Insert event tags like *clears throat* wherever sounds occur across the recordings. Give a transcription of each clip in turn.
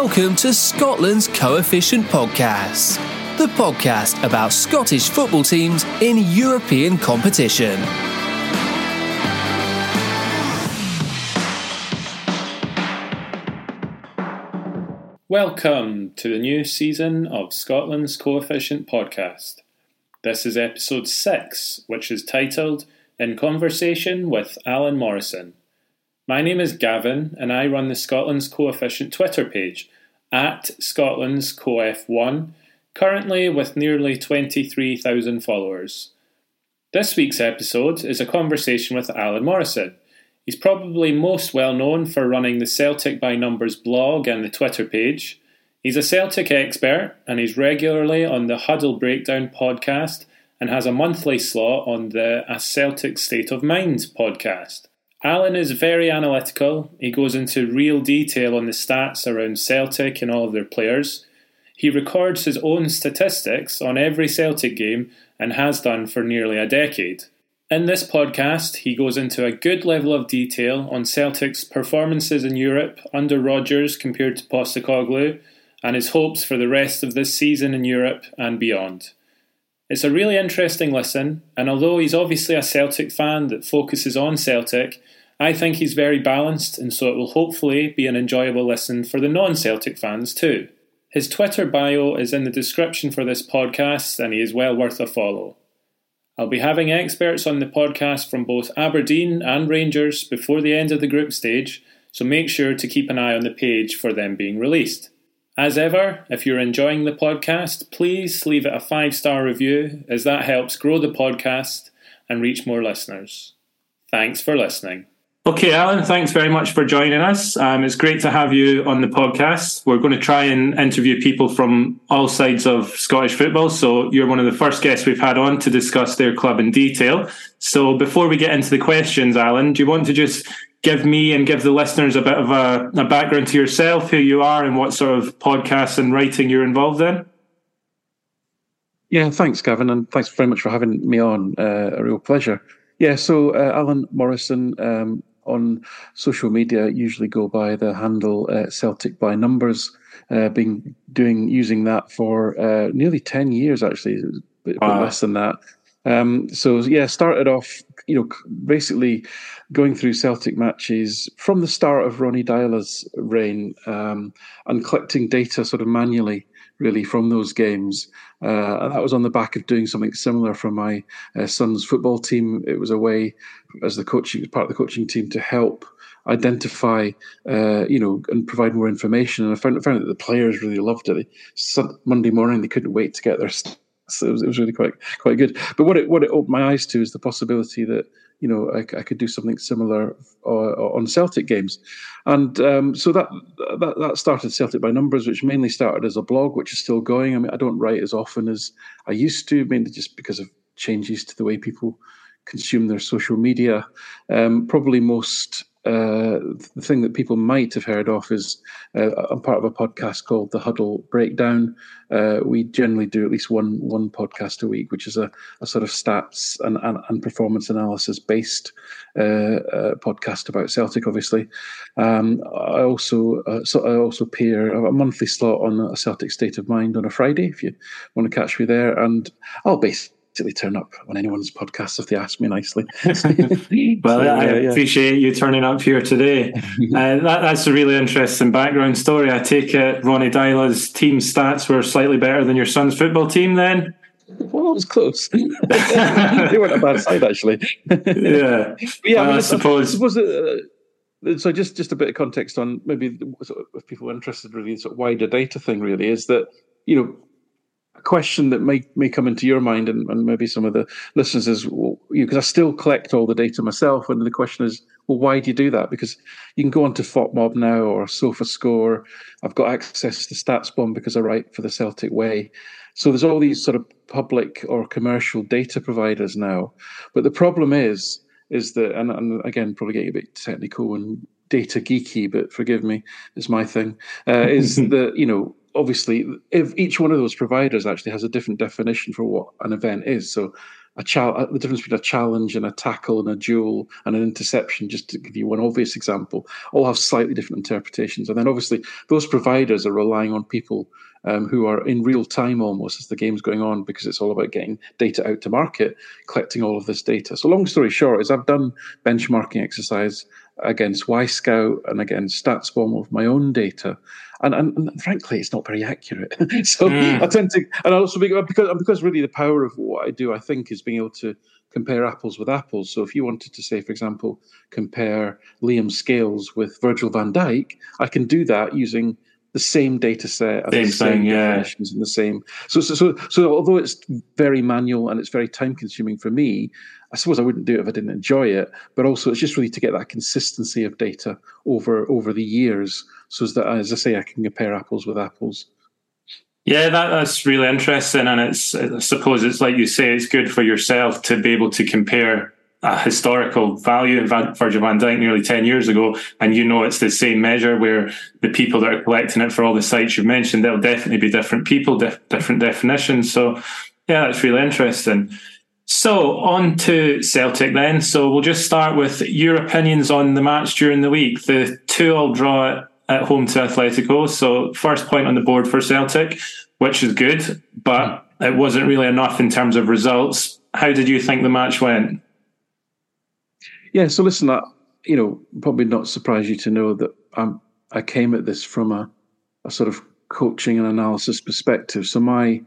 Welcome to Scotland's Coefficient Podcast, the podcast about Scottish football teams in European competition. Welcome to the new season of Scotland's Coefficient Podcast. This is episode 6, which is titled In Conversation with Alan Morrison. My name is Gavin, and I run the Scotland's Coefficient Twitter page at Scotland's CoF1, currently with nearly 23,000 followers. This week's episode is a conversation with Alan Morrison. He's probably most well known for running the Celtic by Numbers blog and the Twitter page. He's a Celtic expert and he's regularly on the Huddle Breakdown podcast and has a monthly slot on the A Celtic State of Mind podcast. Alan is very analytical. He goes into real detail on the stats around Celtic and all of their players. He records his own statistics on every Celtic game and has done for nearly a decade. In this podcast, he goes into a good level of detail on Celtic's performances in Europe under Rodgers compared to Postecoglou and his hopes for the rest of this season in Europe and beyond. It's a really interesting listen, and although he's obviously a Celtic fan that focuses on Celtic, I think he's very balanced, and so it will hopefully be an enjoyable listen for the non Celtic fans too. His Twitter bio is in the description for this podcast, and he is well worth a follow. I'll be having experts on the podcast from both Aberdeen and Rangers before the end of the group stage, so make sure to keep an eye on the page for them being released. As ever, if you're enjoying the podcast, please leave it a five star review, as that helps grow the podcast and reach more listeners. Thanks for listening. Okay, Alan, thanks very much for joining us. Um, it's great to have you on the podcast. We're going to try and interview people from all sides of Scottish football. So, you're one of the first guests we've had on to discuss their club in detail. So, before we get into the questions, Alan, do you want to just give me and give the listeners a bit of a, a, background to yourself, who you are, and what sort of podcasts and writing you're involved in? Yeah, thanks, Gavin, and thanks very much for having me on. Uh, a real pleasure. Yeah, so uh, Alan Morrison um, on social media usually go by the handle uh, Celtic by Numbers. Uh, been doing using that for uh, nearly ten years, actually, a bit, wow. less than that. Um, so yeah, started off, you know, basically going through Celtic matches from the start of Ronnie Deila's reign um, and collecting data sort of manually, really from those games. Uh, and that was on the back of doing something similar for my uh, son's football team. It was a way, as the coaching part of the coaching team, to help identify, uh, you know, and provide more information. And I found, found that the players really loved it. They, Monday morning, they couldn't wait to get their. So it was, it was really quite quite good. But what it what it opened my eyes to is the possibility that you know I, I could do something similar uh, on Celtic games, and um, so that, that that started Celtic by Numbers, which mainly started as a blog, which is still going. I mean, I don't write as often as I used to, mainly just because of changes to the way people consume their social media. Um, probably most uh, the thing that people might have heard of is uh, I'm part of a podcast called The Huddle Breakdown. Uh, we generally do at least one one podcast a week, which is a, a sort of stats and, and, and performance analysis based uh, uh, podcast about Celtic. Obviously, um, I also so I also appear a monthly slot on a Celtic State of Mind on a Friday. If you want to catch me there, and I'll turn up on anyone's podcast if they ask me nicely. *laughs* *laughs* well, so, I yeah, appreciate yeah. you turning up here today. *laughs* uh, that, that's a really interesting background story. I take it Ronnie Deila's team stats were slightly better than your son's football team then? Well, it was close. they weren't a bad side, actually. yeah. yeah, well, I, mean, I suppose. Was it, uh, so just just a bit of context on maybe sort of, if people are interested really sort of wider data thing really is that you know a question that may may come into your mind and, and maybe some of the listeners is well, you because I still collect all the data myself, and the question is, well, why do you do that? Because you can go on onto FotMob now or SofaScore. I've got access to StatsBomb because I write for the Celtic Way. So there's all these sort of public or commercial data providers now. But the problem is, is that, and, and again, probably getting a bit technical and data geeky, but forgive me, it's my thing. Uh, is *laughs* that you know obviously if each one of those providers actually has a different definition for what an event is so a chal- the difference between a challenge and a tackle and a duel and an interception, just to give you one obvious example, all have slightly different interpretations. And then obviously those providers are relying on people um, who are in real time almost as the game's going on because it's all about getting data out to market, collecting all of this data. So long story short is I've done benchmarking exercise against Wyscout and against StatsBomb of my own data. And, and, and frankly, it's not very accurate. *laughs* so mm. I tend to, and I also because, because really the power of what I do, I think, is being able to compare apples with apples. So if you wanted to say, for example, compare Liam Scales with Virgil van Dijk, I can do that using the same data set and same the same thing, definitions yeah. and the same. So, so, so, so although it's very manual and it's very time consuming for me, I suppose I wouldn't do it if I didn't enjoy it. But also, it's just really to get that consistency of data over over the years, so that, as I say, I can compare apples with apples. Yeah, that, that's really interesting, and it's I suppose it's like you say, it's good for yourself to be able to compare a historical value in Virgil van Dijk nearly 10 years ago, and you know it's the same measure where the people that are collecting it for all the sites you've mentioned, they'll definitely be different people, dif- different definitions. So, yeah, that's really interesting. So, on to Celtic then. So, we'll just start with your opinions on the match during the week. The 2 all draw at home to Atletico. So, first point on the board for Celtic, which is good, but it wasn't really enough in terms of results. How did you think the match went? Yeah, so listen, I, you know, probably not surprise you to know that I'm, I came at this from a, a sort of coaching and analysis perspective. So my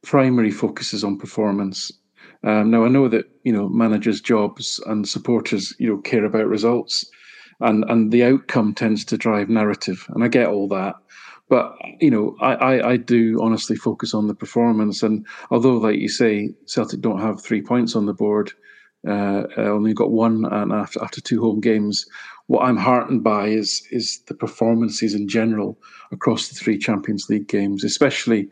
primary focus is on performance. Um, now I know that you know managers' jobs and supporters you know care about results, and and the outcome tends to drive narrative, and I get all that. But you know, I, I, I do honestly focus on the performance, and although, like you say, Celtic don't have three points on the board, uh, only got one and after after two home games. What I'm heartened by is is the performances in general across the three Champions League games, especially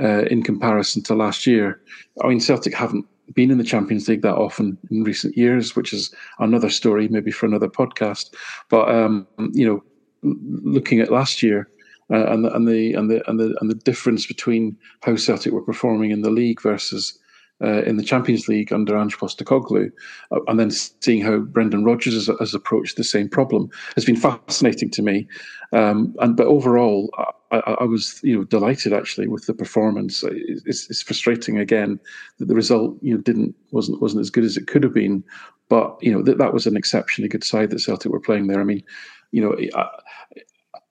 uh, in comparison to last year. I mean, Celtic haven't been in the Champions League that often in recent years, which is another story, maybe for another podcast. But um, you know, looking at last year. Uh, and, the, and the and the and the and the difference between how Celtic were performing in the league versus uh, in the Champions League under Ange Postecoglou, uh, and then seeing how Brendan Rodgers has, has, approached the same problem has been fascinating to me. Um, and but overall, I, I, was you know delighted actually with the performance. It's, it's, frustrating again that the result you know didn't wasn't wasn't as good as it could have been, but you know that that was an exceptionally good side that Celtic were playing there. I mean, you know.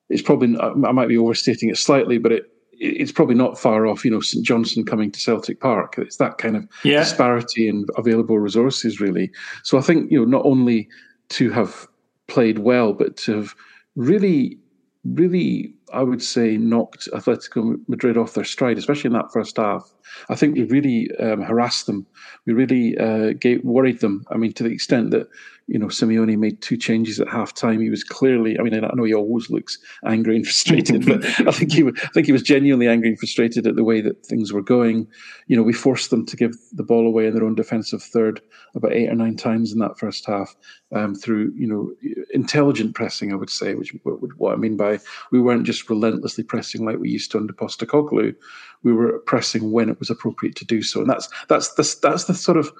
It's probably I might be overstating it slightly, but it it's probably not far off, you know, St Johnstone coming to Celtic Park. It's that kind of yeah. disparity in available resources, really. So I think, you know, not only to have played well, but to have really, really, I would say, knocked Atletico Madrid off their stride, especially in that first half. I think we really um, harassed them. We really uh, gave, worried them. I mean, to the extent that you know, Simeone made two changes at half time. He was clearly, I mean, I know he always looks angry and *laughs* frustrated, but I think he, I think he was genuinely angry and frustrated at the way that things were going. You know, we forced them to give the ball away in their own defensive third about eight or nine times in that first half um, through, you know, intelligent pressing, I would say, which what I mean by we weren't just relentlessly pressing like we used to under Postecoglou. We were pressing when it was appropriate to do so, and that's that's the that's the sort of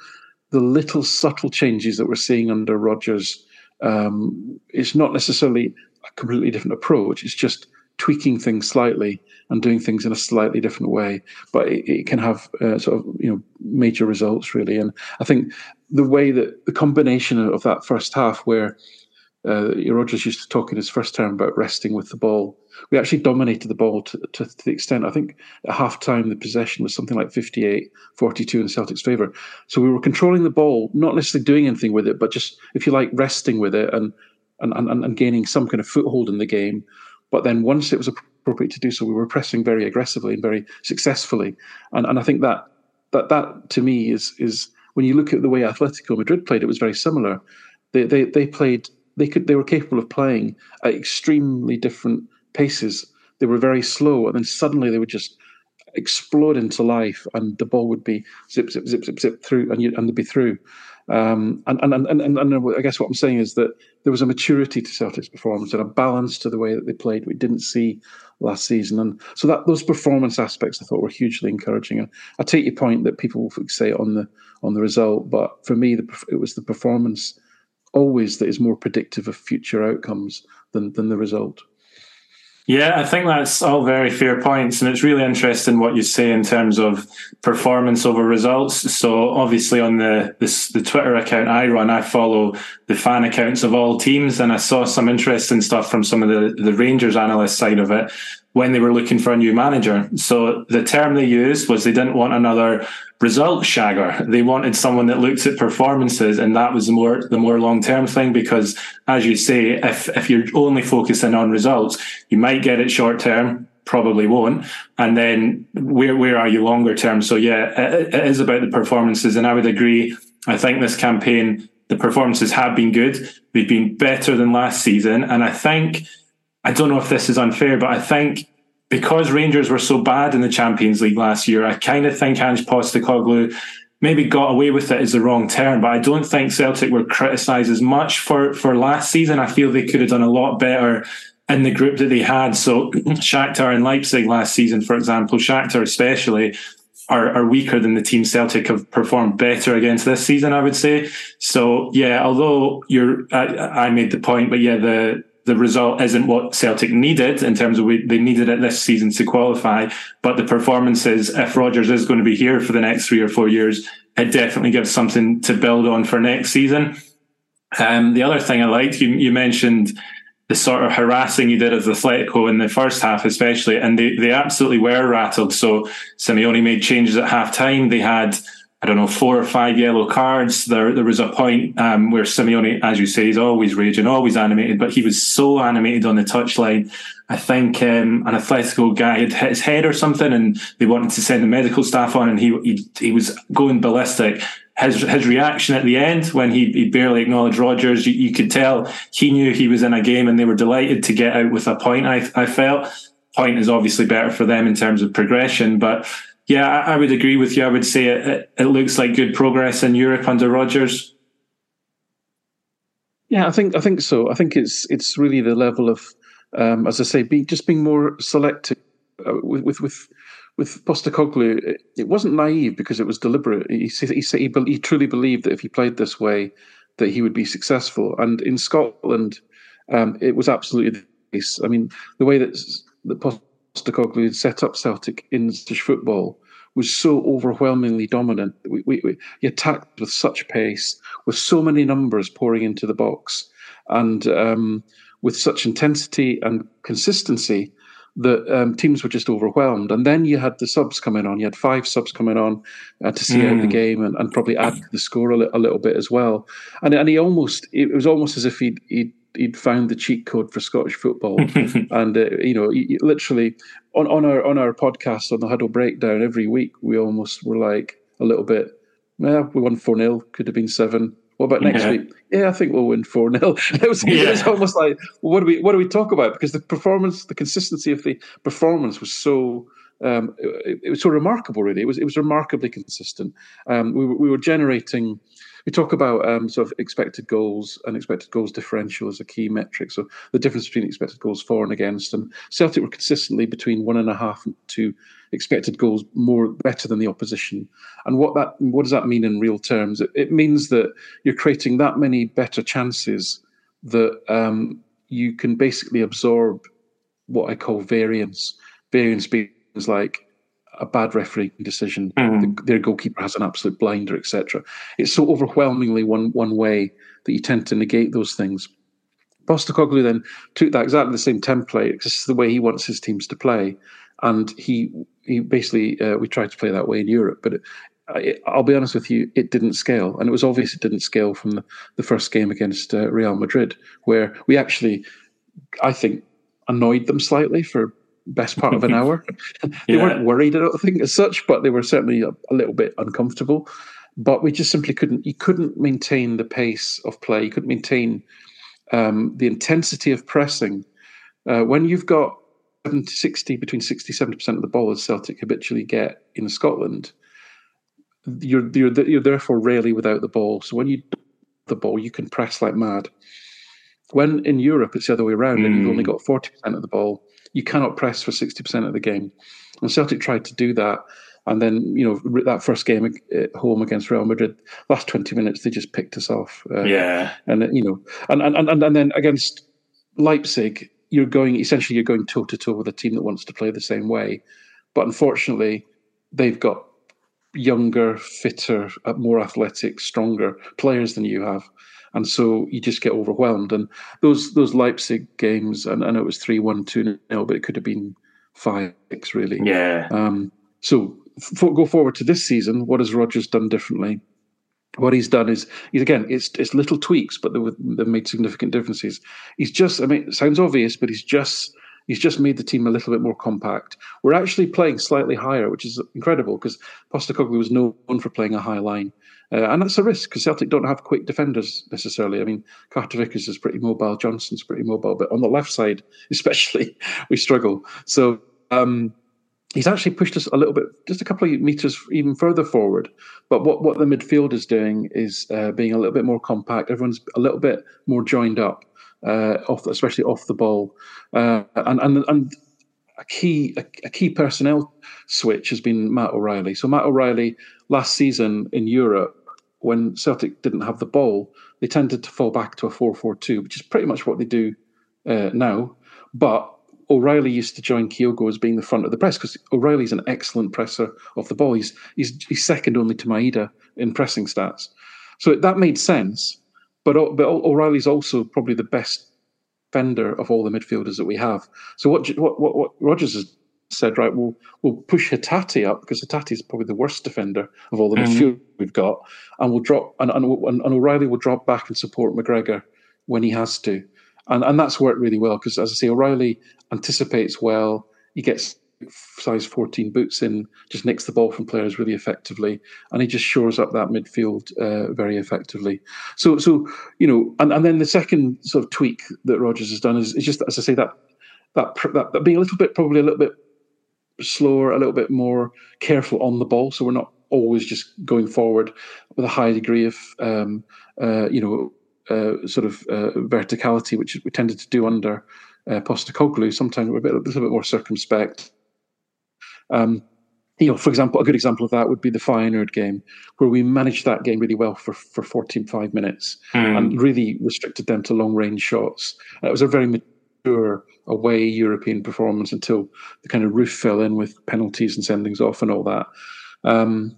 the little subtle changes that we're seeing under Rodgers. Um, it's not necessarily a completely different approach. It's just tweaking things slightly and doing things in a slightly different way. But it, it can have uh, sort of you know major results really. And I think the way that the combination of that first half, where uh, Rodgers used to talk in his first term about resting with the ball. We actually dominated the ball to, to, to the extent, I think at half time, the possession was something like 58 42 in Celtic's favour. So we were controlling the ball, not necessarily doing anything with it, but just, if you like, resting with it and, and, and, and gaining some kind of foothold in the game. But then once it was appropriate to do so, we were pressing very aggressively and very successfully. And, and I think that, that, that to me is, is when you look at the way Atletico Madrid played, it was very similar. They, they, they played they could they were capable of playing at extremely different paces. They were very slow, and then suddenly they would just explode into life, and the ball would be zip zip zip zip zip through, and you and they'd be through. Um, and, and, and, and, and I guess what I'm saying is that there was a maturity to Celtic's performance and a balance to the way that they played we didn't see last season. And so that those performance aspects I thought were hugely encouraging. And I take your point that people will say on the on the result, but for me, the, it was the performance always that is more predictive of future outcomes than than the result. Yeah, I think that's all very fair points. And it's really interesting what you say in terms of performance over results. So obviously on the, the, the Twitter account I run, I follow the fan accounts of all teams. And I saw some interesting stuff from some of the, the Rangers analyst side of it when they were looking for a new manager. So the term they used was they didn't want another result shagger. They wanted someone that looks at performances, and that was the more the more long term thing. Because as you say, if if you're only focusing on results, you might get it short term, probably won't, and then where where are you longer term? So yeah, it, it is about the performances, and I would agree. I think this campaign. The performances have been good. They've been better than last season. And I think I don't know if this is unfair, but I think because Rangers were so bad in the Champions League last year, I kind of think Ange Postecoglou maybe got away with it is the wrong term, but I don't think Celtic were criticised as much for, for last season. I feel they could have done a lot better in the group that they had. So *clears throat* Shakhtar and Leipzig last season, for example, Shakhtar especially, are, are weaker than the team Celtic have performed better against this season, I would say. So yeah, although you're, I, I made the point, but yeah, the the result isn't what Celtic needed in terms of they needed it this season to qualify. But the performances, if Rodgers is going to be here for the next three or four years, it definitely gives something to build on for next season. Um, the other thing I liked, you, you mentioned the sort of harassing you did as Atletico in the first half, especially, and they, they absolutely were rattled. So Simeone made changes at half time. They had I don't know, four or five yellow cards. There, there was a point um, where Simeone, as you say, is always raging, always animated, but he was so animated on the touchline. I think um, an Atletico guy had hit his head or something, and they wanted to send the medical staff on, and he he, he was going ballistic. His his reaction at the end when he, he barely acknowledged Rodgers, you, you could tell he knew he was in a game, and they were delighted to get out with a point. I I felt point is obviously better for them in terms of progression, but yeah, I, would agree with you. I would say it, it looks like good progress in Europe under Rodgers. Yeah, I think I think so. I think it's it's really the level of, um, as I say, be, just being more selective uh, with with with with Postecoglou. It, it, wasn't naive because it was deliberate. He he, he, he truly believed that if he played this way, that he would be successful. And in Scotland, um, it was absolutely the case. I mean, the way that that Postecoglou had set up Celtic in Scottish football was so overwhelmingly dominant. We, we, we, he attacked with such pace, with so many numbers pouring into the box, and um, with such intensity and consistency that um, teams were just overwhelmed. And then you had the subs coming on. You had five subs coming on uh, to see mm. out the mm. game and, and, probably add to the score a, li- a, little bit as well. And, and he almost, it was almost as if he'd, he'd he'd found the cheat code for Scottish football, *laughs* and uh, you know, he, literally on, on our on our podcast on the Huddle Breakdown every week, we almost were like a little bit. Yeah, we won four 0 Could have been seven. What about next yeah. week? Yeah, I think we'll win four 0 *laughs* it was, yeah. it was almost like, what do we what do we talk about? Because the performance, the consistency of the performance was so. Um, it, it, was so remarkable, really. It was it was remarkably consistent. Um, we, we were generating we talk about um, sort of expected goals and expected goals differential as a key metric. So the difference between expected goals for and against. And Celtic were consistently between one and a half and two expected goals more better than the opposition. And what that what does that mean in real terms? It, it means that you're creating that many better chances that um, you can basically absorb what I call variance. Variance being like a bad refereeing decision, mm. the, their goalkeeper has an absolute blinder, etc. It's so overwhelmingly one one way that you tend to negate those things. Postecoglou then took that exactly the same template because this is the way he wants his teams to play, and he he basically uh, we tried to play that way in Europe, but. It, I'll be honest with you, it didn't scale, and it was obvious it didn't scale from the, the first game against uh, Real Madrid, where we actually, I think, annoyed them slightly for best part of an hour. *laughs* they yeah. weren't worried, I don't think, as such, but they were certainly a, a, little bit uncomfortable. But we just simply couldn't. You couldn't maintain the pace of play. You couldn't maintain um, the intensity of pressing uh, when you've got 60 between 60 70 percent of the ball as Celtic habitually get in Scotland. you're you're you're therefore rarely without the ball. So when you the ball, you can press like mad. When in Europe it's the other way around, mm. and you've only hmm. got forty percent of the ball, you cannot press for sixty percent of the game. And Celtic tried to do that, and then you know that first game at home against Real Madrid, last twenty minutes they just picked us off. Uh, yeah, and you know, and and and and then against Leipzig, you're going essentially you're going toe to toe with a team that wants to play the same way, but unfortunately, they've got younger, fitter, uh, more athletic, stronger players than you have. And so you just get overwhelmed. And those those Leipzig games, and I know it was 3 1 2 0, but it could have been 5 6, really. Yeah. Um, so for, go forward to this season, what has Rodgers done differently? What he's done is, he's again, it's it's little tweaks, but they've, made significant differences. He's just, I mean, it sounds obvious, but he's just He's just made the team a little bit more compact. We're actually playing slightly higher, which is incredible because Postecoglou was known for playing a high line. Uh, and that's a risk because Celtic don't have quick defenders necessarily. I mean, Carter Vickers is pretty mobile, Johnson's pretty mobile, but on the left side, *laughs* especially, we struggle. So um, he's actually pushed us a little bit, just a couple of meters even further forward. But what, what the midfield is doing is uh, being a little bit more compact. Everyone's a little bit more joined up uh, off, especially off the ball. Uh, and, and and a key a, a, key personnel switch has been Matt O'Riley. So Matt O'Riley last season in Europe, when Celtic didn't have the ball, they tended to fall back to a 4-4-2, which is pretty much what they do uh, now. But O'Riley used to join Kyogo as being the front of the press because O'Riley's an excellent presser of the ball. He's, he's he's second only to Maeda in pressing stats. So that made sense. But but O'Riley's also probably the best defender of all the midfielders that we have. So what what what, what Rodgers has said, right? We'll we'll push Hatate up because Hatate is probably the worst defender of all the mm-hmm. midfield we've got, and we'll drop and, and and O'Riley will drop back and support McGregor when he has to, and and that's worked really well because as I say, O'Riley anticipates well. He gets size 14 boots in, just nicks the ball from players really effectively, and he just shores up that midfield uh, very effectively. So, so you know, and, and then the second sort of tweak that Rodgers has done is, is just, as I say, that, that that that being a little bit, probably a little bit slower, a little bit more careful on the ball, so we're not always just going forward with a high degree of, um, uh, you know, uh, sort of uh, verticality, which we tended to do under uh, Postecoglou. Sometimes we're a, bit, a little bit more circumspect um, you know, for example, a good example of that would be the Feyenoord game, where we managed that game really well for for 45 minutes mm. and really restricted them to long range shots. And it was a very away European performance until the kind of roof fell in with penalties and sendings off and all that. Um,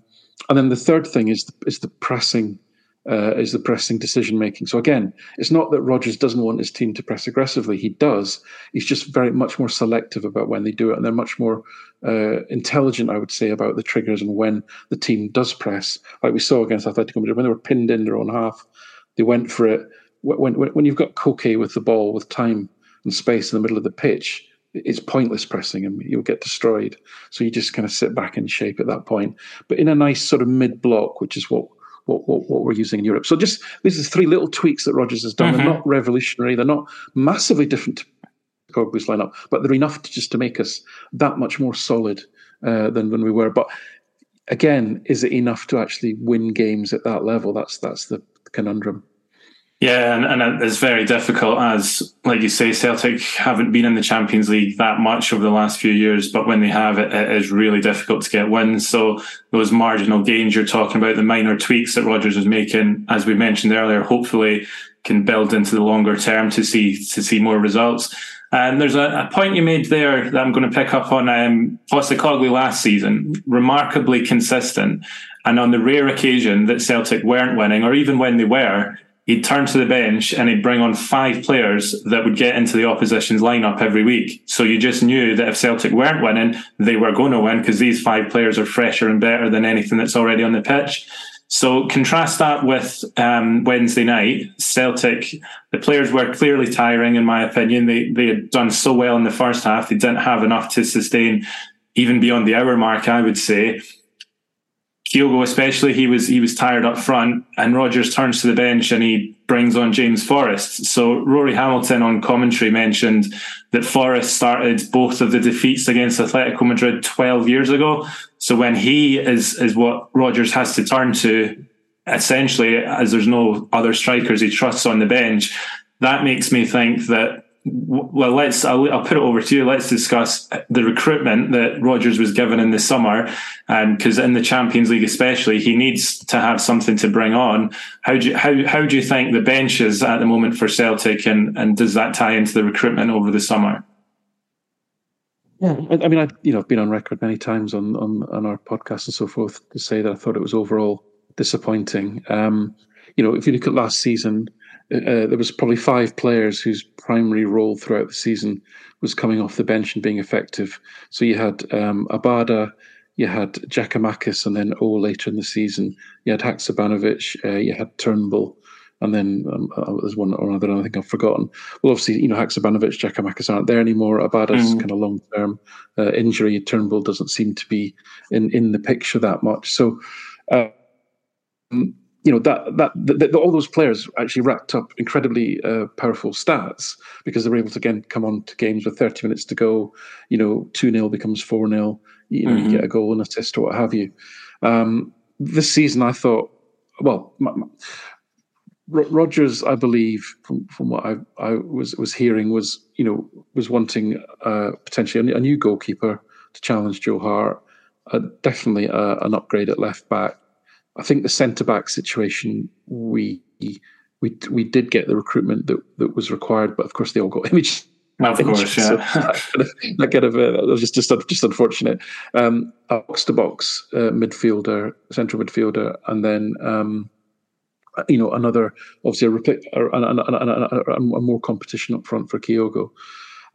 and then the third thing is the, is the pressing uh, is the pressing decision making. So again, it's not that Rodgers doesn't want his team to press aggressively. He does. He's just very much more selective about when they do it, and they're much more uh, intelligent, I would say, about the triggers and when the team does press. Like we saw against Atletico Madrid when they were pinned in their own half, they went for it. When when, when you've got Koke with the ball with time and space in the middle of the pitch. It's pointless pressing and You'll get destroyed. So you just kind of sit back in shape at that point. But in a nice sort of mid block, which is what what, what, what, we're using in Europe. So just these are three little tweaks that Rodgers has done. Mm-hmm. They're not revolutionary. They're not massively different to Coglu's lineup, but they're enough to just to make us that much more solid uh, than when we were. But again, is it enough to actually win games at that level? That's that's the conundrum. Yeah, and, and it's very difficult as, like you say, Celtic haven't been in the Champions League that much over the last few years, but when they have, it, it is really difficult to get wins. So those marginal gains you're talking about, the minor tweaks that Rodgers is making, as we mentioned earlier, hopefully can build into the longer term to see to see more results. And there's a, a point you made there that I'm going to pick up on um, Postecoglou last season, remarkably consistent. And on the rare occasion that Celtic weren't winning, or even when they were, he'd turn to the bench and he'd bring on five players that would get into the opposition's lineup every week. So you just knew that if Celtic weren't winning, they were going to win because these five players are fresher and better than anything that's already on the pitch. So contrast that with um, Wednesday night. Celtic, the players were clearly tiring, in my opinion. They they had done so well in the first half. They didn't have enough to sustain even beyond the hour mark, I would say. Kyogo especially, he was he was tired up front, and Rodgers turns to the bench and he brings on James Forrest. So Rory Hamilton on commentary mentioned that Forrest started both of the defeats against Atletico Madrid 12 years ago. So when he is is what Rodgers has to turn to, essentially, as there's no other strikers he trusts on the bench, that makes me think that well, let's. I'll, I'll, put it over to you. Let's discuss the recruitment that Rodgers was given in the summer, because um, in the Champions League, especially, he needs to have something to bring on. How do you, how how do you think the bench is at the moment for Celtic, and and does that tie into the recruitment over the summer? Yeah, I, I mean, I you know I've been on record many times on on on our podcast and so forth to say that I thought it was overall disappointing. Um, you know, if you look at last season uh, there was probably five players whose primary role throughout the season was coming off the bench and being effective. So you had um, Abada, you had Giakoumakis, and then O later in the season. You had Haksabanovic, uh, you had Turnbull, and then um, uh, there's one or another I think I've forgotten. Well, obviously, you know, Haksabanovic, Giakoumakis aren't there anymore. Abada's mm. kind of long term uh, injury. Turnbull doesn't seem to be in, in the picture that much. So, um, you know that that, that, all those players actually racked up incredibly uh, powerful stats because they were able to again come on to games with 30 minutes to go you know 2-0 becomes 4-0 you know mm-hmm. you get a goal and assist or what have you um, this season i thought well my, my, Rodgers, I believe, from, from what I, I was was hearing, was you know was wanting uh, potentially a, a, new goalkeeper to challenge Joe Hart, uh, definitely uh, an upgrade at left back, I think the centre back situation we we we did get the recruitment that, that was required, but of course they all got *laughs* image. Of course, yeah. *laughs* So that kind of, uh, that was just just just unfortunate. Um, box to box uh, midfielder, central midfielder, and then um, you know another obviously a, a, a, a, more competition up front for Kyogo.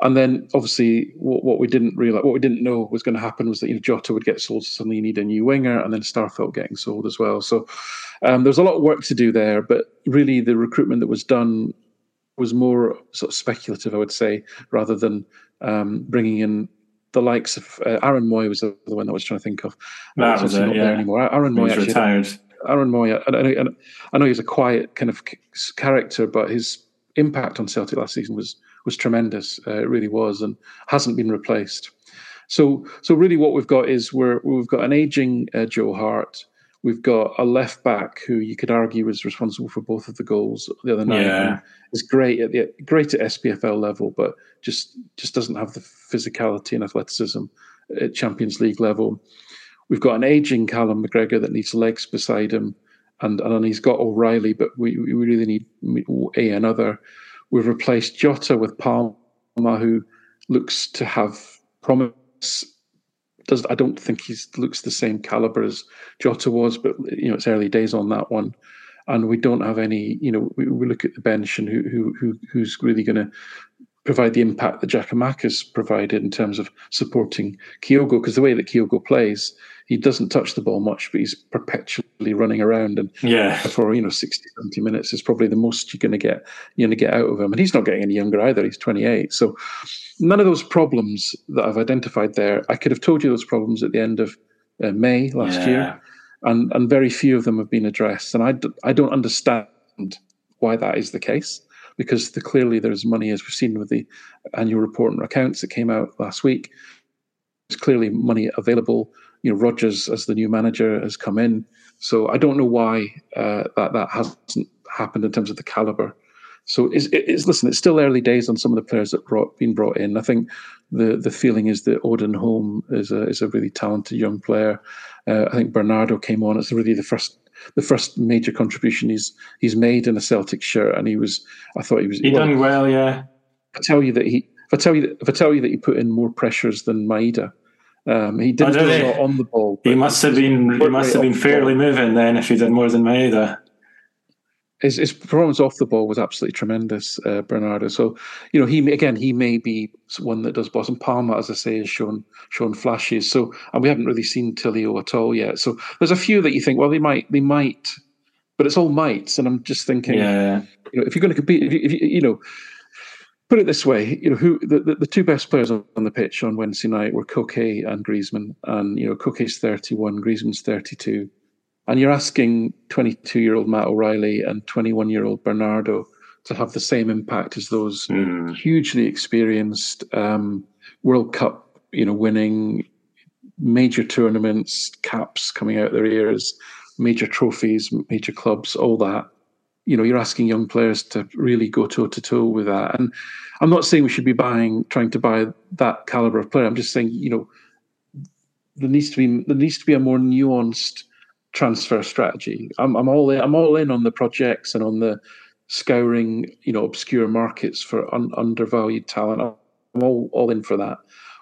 And then obviously what, what we didn't realize, what we didn't know was going to happen was that you know Jota would get sold, so suddenly you need a new winger, and then Starfelt getting sold as well. So um, there's a lot of work to do there, but really the recruitment that was done was more sort of speculative, I would say, rather than um, bringing in the likes of uh, Aaron Mooy was the, one that I was trying to think of. That was it, not yeah. there anymore. Aaron Mooy actually retired. Aaron Mooy, I, I, I know he's a quiet kind of character, but his impact on Celtic last season was was tremendous. Uh, it really was, and hasn't been replaced. So, so really, what we've got is we're we've got an aging uh, Joe Hart. We've got a left back who you could argue was responsible for both of the goals the other night. Yeah. Is great at the great at SPFL level, but just just doesn't have the physicality and athleticism at Champions League level. We've got an aging Callum McGregor that needs legs beside him, and and he's got O'Riley, but we, we really need a another We've replaced Jota with Palma, who looks to have promise. Does I don't think he looks the same caliber as Jota was, but you know it's early days on that one, and we don't have any. You know, we, we look at the bench and who who, who who's really going to provide the impact that Giakoumakis provided in terms of supporting Kyogo, because the way that Kyogo plays, he doesn't touch the ball much, but he's perpetually running around. And yeah, for you know 60, 70 minutes is probably the most you're going to get you're going to get out of him. And he's not getting any younger either. He's 28. So none of those problems that I've identified there, I could have told you those problems at the end of uh, May last yeah. year, and and very few of them have been addressed. And I d- I don't understand why that is the case because the, clearly there's money, as we've seen with the annual report and accounts that came out last week. There's clearly money available you know Rodgers as the new manager has come in. So I don't know why uh, that that hasn't happened in terms of the caliber. So it's, listen, it's still early days on some of the players that brought been brought in. I think the the feeling is that Odin Holm is a is a really talented young player. Uh, I think Bernardo came on. It's really the first the first major contribution he's he's made in a Celtic shirt, and he was. I thought he was. He well, done well, yeah. I tell you that he. If I tell you that, if I tell you that he put in more pressures than Maeda, um, he didn't do a lot on the ball. He must have been he must have been fairly moving then if he did more than Maeda. His, his performance off the ball was absolutely tremendous, uh, Bernardo. So you know he again he may be one that does blossom. Palma, as I say, has shown shown flashes. So and we haven't really seen Tilio at all yet. So there's a few that you think, well, they might they might, but it's all mites. And I'm just thinking, yeah, you know, if you're going to compete, if you, if you, you know put it this way, you know, who the, the, the, two best players on the pitch on Wednesday night were Koke and Griezmann, and you know, Koke's thirty-one, Griezmann's thirty-two. And you're asking 22 year old Matt O'Riley and 21 year old Bernardo to have the same impact as those mm. hugely experienced um, World Cup, you know, winning major tournaments, caps coming out their ears, major trophies, major clubs, all that. You know, you're asking young players to really go toe to toe with that. And I'm not saying we should be buying, trying to buy that caliber of player. I'm just saying, you know, there needs to be there needs to be a more nuanced transfer strategy. I'm, I'm all in, I'm all in on the projects and on the scouring, you know, obscure markets for un, undervalued talent. I'm all, all in for that.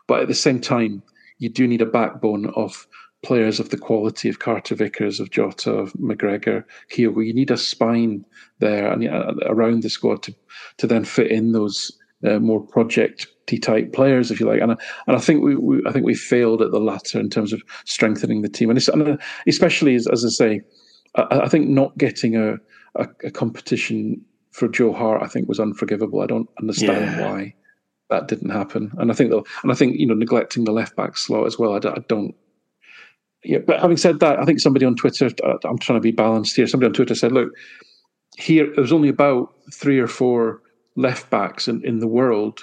But at the same time, you do need a backbone of players of the quality of Carter Vickers, of Jota, of McGregor, Kyogo. You need a spine there and uh, around the squad to to then fit in those uh, more project type players, if you like. And I, and I think we, we, I think we failed at the latter in terms of strengthening the team, and, and uh, especially as, as I say, I, I think not getting a a, a, competition for Joe Hart, I think, was unforgivable. I don't understand yeah. why that didn't happen, and I think and I think you know neglecting the left back slot as well. I, I don't. Yeah, but having said that, I think somebody on Twitter, uh, I'm trying to be balanced here. Somebody on Twitter said, "Look, here there was only about three or four left backs in, in the world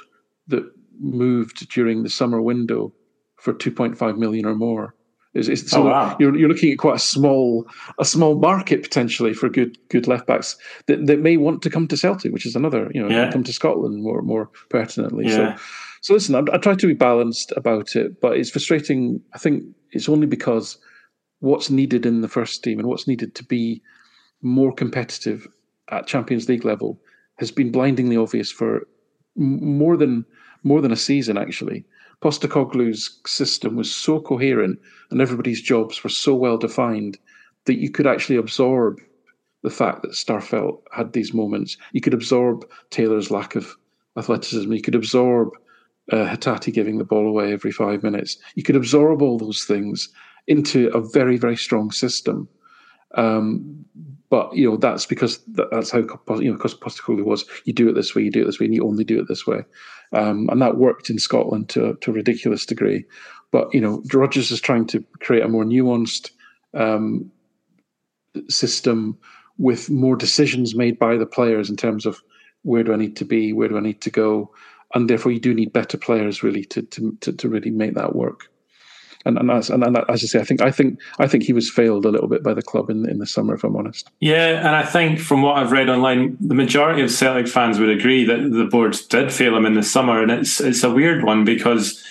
that moved during the summer window for 2.5 million or more. Is, is, so oh, wow. you're you're looking at quite a small a small market potentially for good good left backs that, that may want to come to Celtic, which is another you know yeah. come to Scotland more more pertinently. Yeah. So so listen, I, I try to be balanced about it, but it's frustrating. I think it's only because what's needed in the first team and what's needed to be more competitive at Champions League level has been blindingly obvious for more than more than a season actually. Postecoglou's system was so coherent and everybody's jobs were so well defined that you could actually absorb the fact that Starfelt had these moments. You could absorb Taylor's lack of athleticism. You could absorb uh, Hatate giving the ball away every five minutes. You could absorb all those things into a very, very strong system. Um, but you know that's because that's how you know because Postecoglou was. You do it this way, you do it this way, and you only do it this way, um, and that worked in Scotland to to a ridiculous degree. But you know, Rodgers is trying to create a more nuanced um, system with more decisions made by the players in terms of where do I need to be, where do I need to go, and therefore you do need better players really to to to, to really make that work and and as, and, and as I say, I think I think I think he was failed a little bit by the club in in the summer, if I'm honest. Yeah, and I think from what I've read online, the majority of Celtic fans would agree that the board did fail him in the summer, and it's it's a weird one because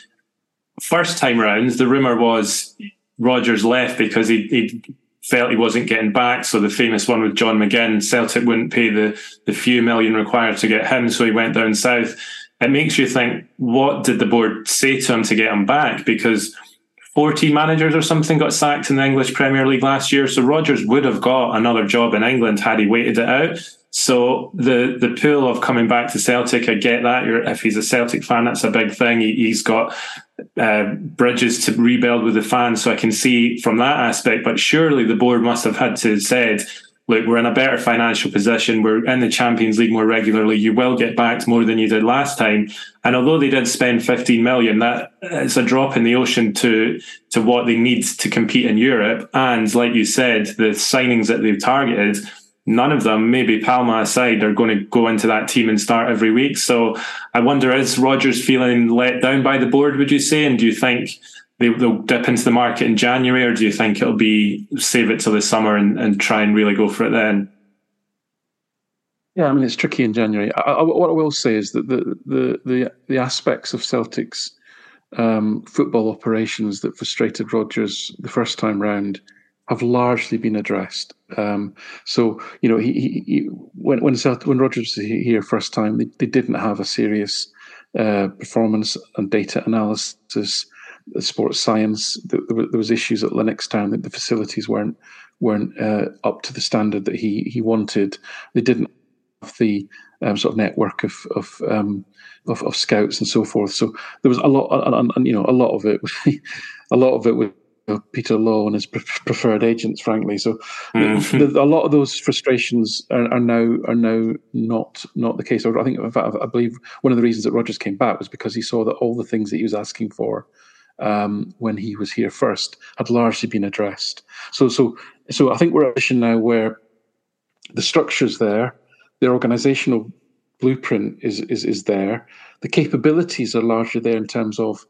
first time round the rumor was Rodgers left because he he felt he wasn't getting back. So the famous one with John McGinn, Celtic wouldn't pay the the few million required to get him, so he went down south. It makes you think, what did the board say to him to get him back? Because 14 managers or something got sacked in the English Premier League last year. So Rodgers would have got another job in England had he waited it out. So the the pool of coming back to Celtic, I get that. You're, if he's a Celtic fan, that's a big thing. He, has got uh, bridges to rebuild with the fans, so I can see from that aspect. But surely the board must have had to said, look, we're in a better financial position. We're in the Champions League more regularly. You will get backed more than you did last time. And although they did spend 15 million, that it's a drop in the ocean to, to what they need to compete in Europe. And like you said, the signings that they've targeted, none of them, maybe Palma aside, are going to go into that team and start every week. So I wonder, is Rodgers feeling let down by the board, would you say? And do you think they, will dip into the market in January, or do you think it'll be save it till the summer and, and try and really go for it then? Yeah, I mean it's tricky in January. I, I, what I will say is that the the the, the aspects of Celtic's um, football operations that frustrated Rodgers the first time round have largely been addressed. Um, so you know, he, he, he when when Celtic, when Rodgers was here first time, they, they didn't have a serious uh, performance and data analysis sports science. There, there was issues at Lennoxtown that the facilities weren't weren't uh, up to the standard that he he wanted. They didn't have the um, sort of network of of, um, of, of scouts and so forth. So there was a lot, and, and you know, a lot of it, *laughs* a lot of it was Peter Law and his preferred agents, frankly. So mm-hmm. the, the, a lot of those frustrations are, are, now are now not not the case. I think, in fact, I believe one of the reasons that Rodgers came back was because he saw that all the things that he was asking for um, when he was here first had largely been addressed. So, so, so I think we're at a position now where the structure's there, the organisational blueprint is is is there, the capabilities are largely there in terms of,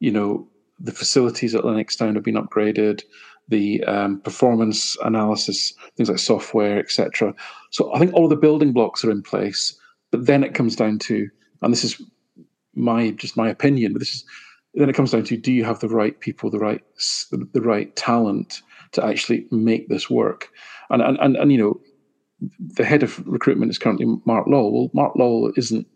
you know, the facilities at Lennoxtown have been upgraded, the um, performance analysis, things like software, etc. So I think all the building blocks are in place, but then it comes down to, and this is my just my opinion, but this is then it comes down to do you have the right people, the right the right talent to actually make this work? And and and, and you know, the head of recruitment is currently Mark Lawwell. Well, Mark Lawwell isn't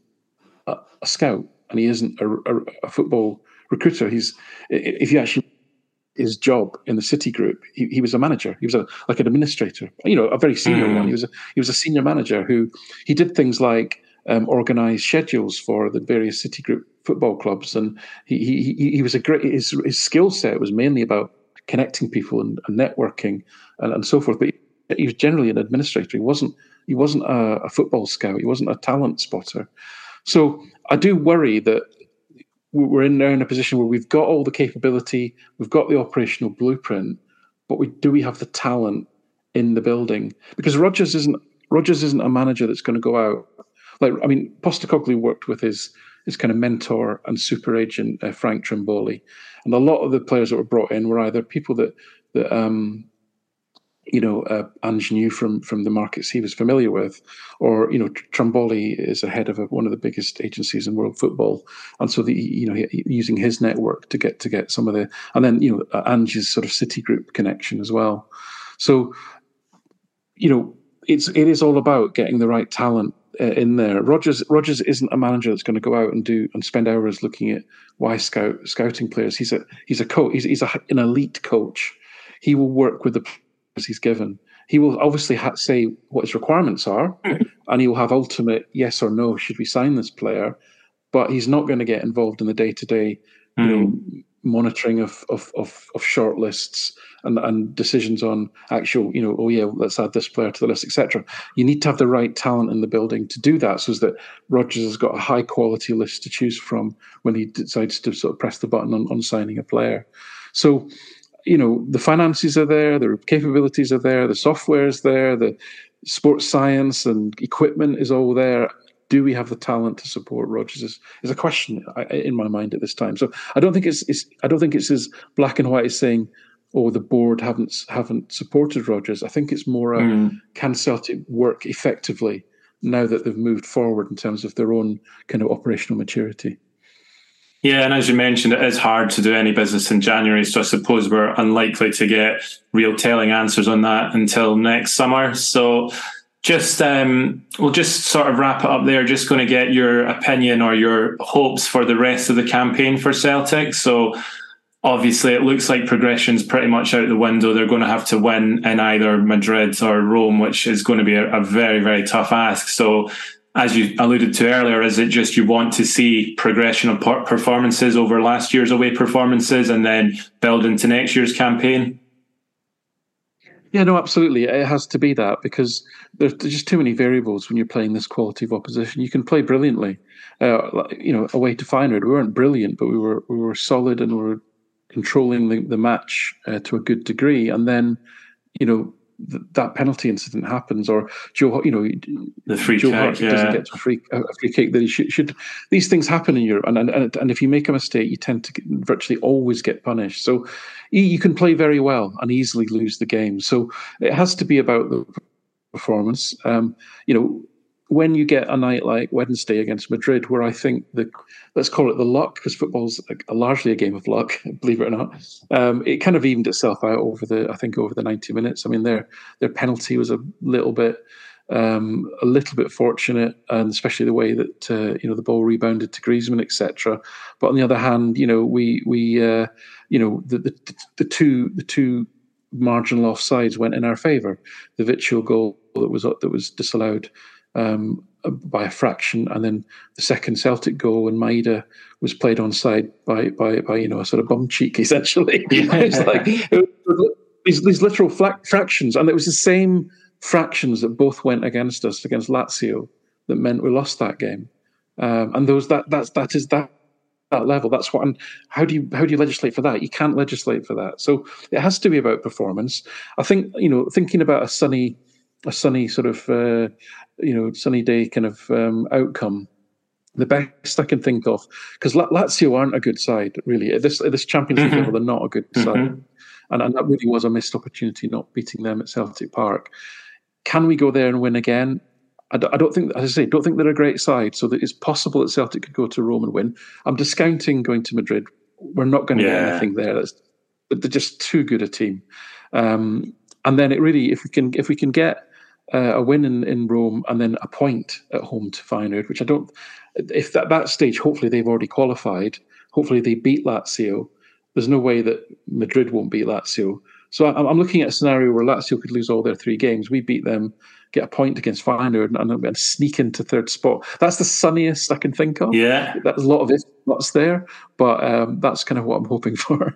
a, a scout and he isn't a, a, a, football recruiter. He's if you actually his job in the City Group, he, he was a manager. He was a like an administrator. You know, a very senior mm. one. He was a, he was a senior manager who he did things like um, organise schedules for the various City Group football clubs, and he he he was a great. His his skill set was mainly about connecting people and, and networking and, and so forth. But he, he was generally an administrator. He wasn't he wasn't a, a football scout. He wasn't a talent spotter. So I do worry that we're in now in a position where we've got all the capability, we've got the operational blueprint, but we do we have the talent in the building? Because Rodgers isn't Rodgers isn't a manager that's going to go out like I mean, Postecoglou worked with his his kind of mentor and super agent uh, Frank Trimboli, and a lot of the players that were brought in were either people that that um, you know uh, Ange knew from from the markets he was familiar with, or you know Trimboli is a head of a, one of the biggest agencies in world football, and so the you know using his network to get to get some of the and then you know Ange's sort of City Group connection as well, so you know it's it is all about getting the right talent uh, in there. Rogers Rodgers isn't a manager that's going to go out and do and spend hours looking at why scout scouting players. He's a he's a coach. He's, he's a, an elite coach. He will work with the players he's given. He will obviously ha- say what his requirements are, mm-hmm. and he will have ultimate yes or no should we sign this player. But he's not going to get involved in the day to day, you know, hmm monitoring of of of, of shortlists and, and decisions on actual, you know, oh yeah, let's add this player to the list, etc. You need to have the right talent in the building to do that, so that Rodgers has got a high quality list to choose from when he decides to sort of press the button on, on signing a player. So, you know, the finances are there, the capabilities are there, the software is there, the sports science and equipment is all there do we have the talent to support Rodgers is, is a question in my mind at this time. So I don't think it's, it's I don't think it's as black and white as saying, "Oh, the board haven't haven't supported Rodgers." I think it's more a mm. can Celtic work effectively now that they've moved forward in terms of their own kind of operational maturity. Yeah, and as you mentioned, it is hard to do any business in January, so I suppose we're unlikely to get real telling answers on that until next summer. So just um, we'll just sort of wrap it up there. Just going to get your opinion or your hopes for the rest of the campaign for Celtic. So obviously, it looks like progression's pretty much out the window. They're going to have to win in either Madrid or Rome, which is going to be a, a very very tough ask. So. As you alluded to earlier, is it just you want to see progression of performances over last year's away performances and then build into next year's campaign? Yeah, no, absolutely. It has to be that because there's, just too many variables when you're playing this quality of opposition. You can play brilliantly, uh, you know, away to Feyenoord. We weren't brilliant, but we were we were solid and we were controlling the, the match uh, to a good degree. And then, you know, th- that penalty incident happens, or Joe, you know, the free Joe kick, Hart yeah. doesn't get a free a free kick that he should. should. These things happen in Europe, and, and and if you make a mistake, you tend to virtually always get punished. So you can play very well and easily lose the game. So it has to be about the performance. Um, you know, when you get a night like Wednesday against Madrid, where I think the let's call it the luck, because football's a, a largely a game of luck, *laughs* believe it or not. Um, it kind of evened itself out over the I think over the ninety minutes. I mean, their their penalty was a little bit um, a little bit fortunate, and especially the way that uh, you know the ball rebounded to Griezmann, etc. But on the other hand, you know we we uh, you know the, the the two the two marginal offsides went in our favour. The Witsel goal that was that was disallowed um, by a fraction, and then the second Celtic goal when Maeda was played onside by by by you know a sort of bum cheek *laughs* essentially. *laughs* Yeah. it's like it these these literal fractions, and it was the same fractions that both went against us against Lazio that meant we lost that game. Um, and those that that's that is that that level. That's what. And how do you how do you legislate for that? You can't legislate for that. So it has to be about performance. I think you know thinking about a sunny a sunny sort of uh, you know sunny day kind of um, outcome. The best I can think of because Lazio aren't a good side really at this at this Champions League mm-hmm. level. They're not a good mm-hmm. side, and, and that really was a missed opportunity not beating them at Celtic Park. Can we go there and win again? I don't think, as I say, don't think they're a great side. So that it's possible that Celtic could go to Rome and win. I'm discounting going to Madrid. We're not going to yeah. get anything there. That's, they're just too good a team. Um, and then it really, if we can, if we can get uh, a win in, in Rome and then a point at home to Feyenoord, which I don't. If at that stage, hopefully they've already qualified. Hopefully they beat Lazio. There's no way that Madrid won't beat Lazio. So I'm, I'm looking at a scenario where Lazio could lose all their three games. We beat them, get a point against Feyenoord, and, and, sneak into third spot. That's the sunniest I can think of. Yeah, there's a lot of ifs there, but um, that's kind of what I'm hoping *laughs* for.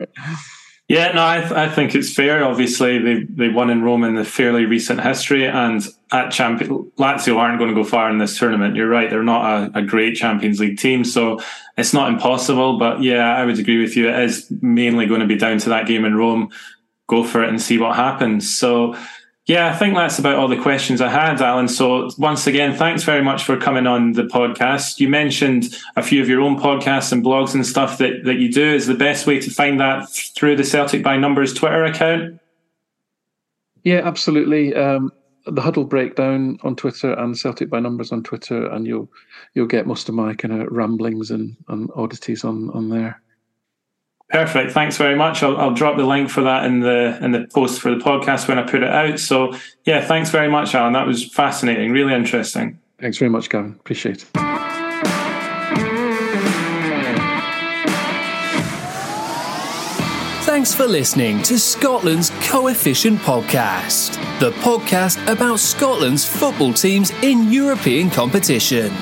Yeah, no, I, th- I think it's fair. Obviously, they they won in Rome in the fairly recent history, and at champion Lazio aren't going to go far in this tournament. You're right; they're not a, a, great Champions League team, so it's not impossible. But yeah, I would agree with you. It is mainly going to be down to that game in Rome. Go for it and see what happens. So yeah, I think that's about all the questions I had, Alan. So once again, thanks very much for coming on the podcast. You mentioned a few of your own podcasts and blogs and stuff that, that you do. Is the best way to find that through the Celtic by Numbers Twitter account? Yeah, absolutely. Um, the Huddle Breakdown on Twitter and Celtic by Numbers on Twitter, and you'll you'll get most of my kind of ramblings and, and oddities on on there. Perfect. Thanks very much. I'll, I'll, drop the link for that in the in the post for the podcast when I put it out. So yeah, thanks very much, Alan. That was fascinating. Really interesting. Thanks very much, Gavin. Appreciate it. Thanks for listening to Scotland's Coefficient Podcast, the podcast about Scotland's football teams in European competition.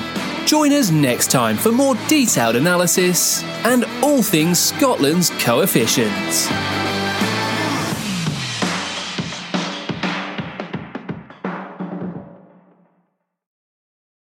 Join us next time for more detailed analysis and all things Scotland's coefficients.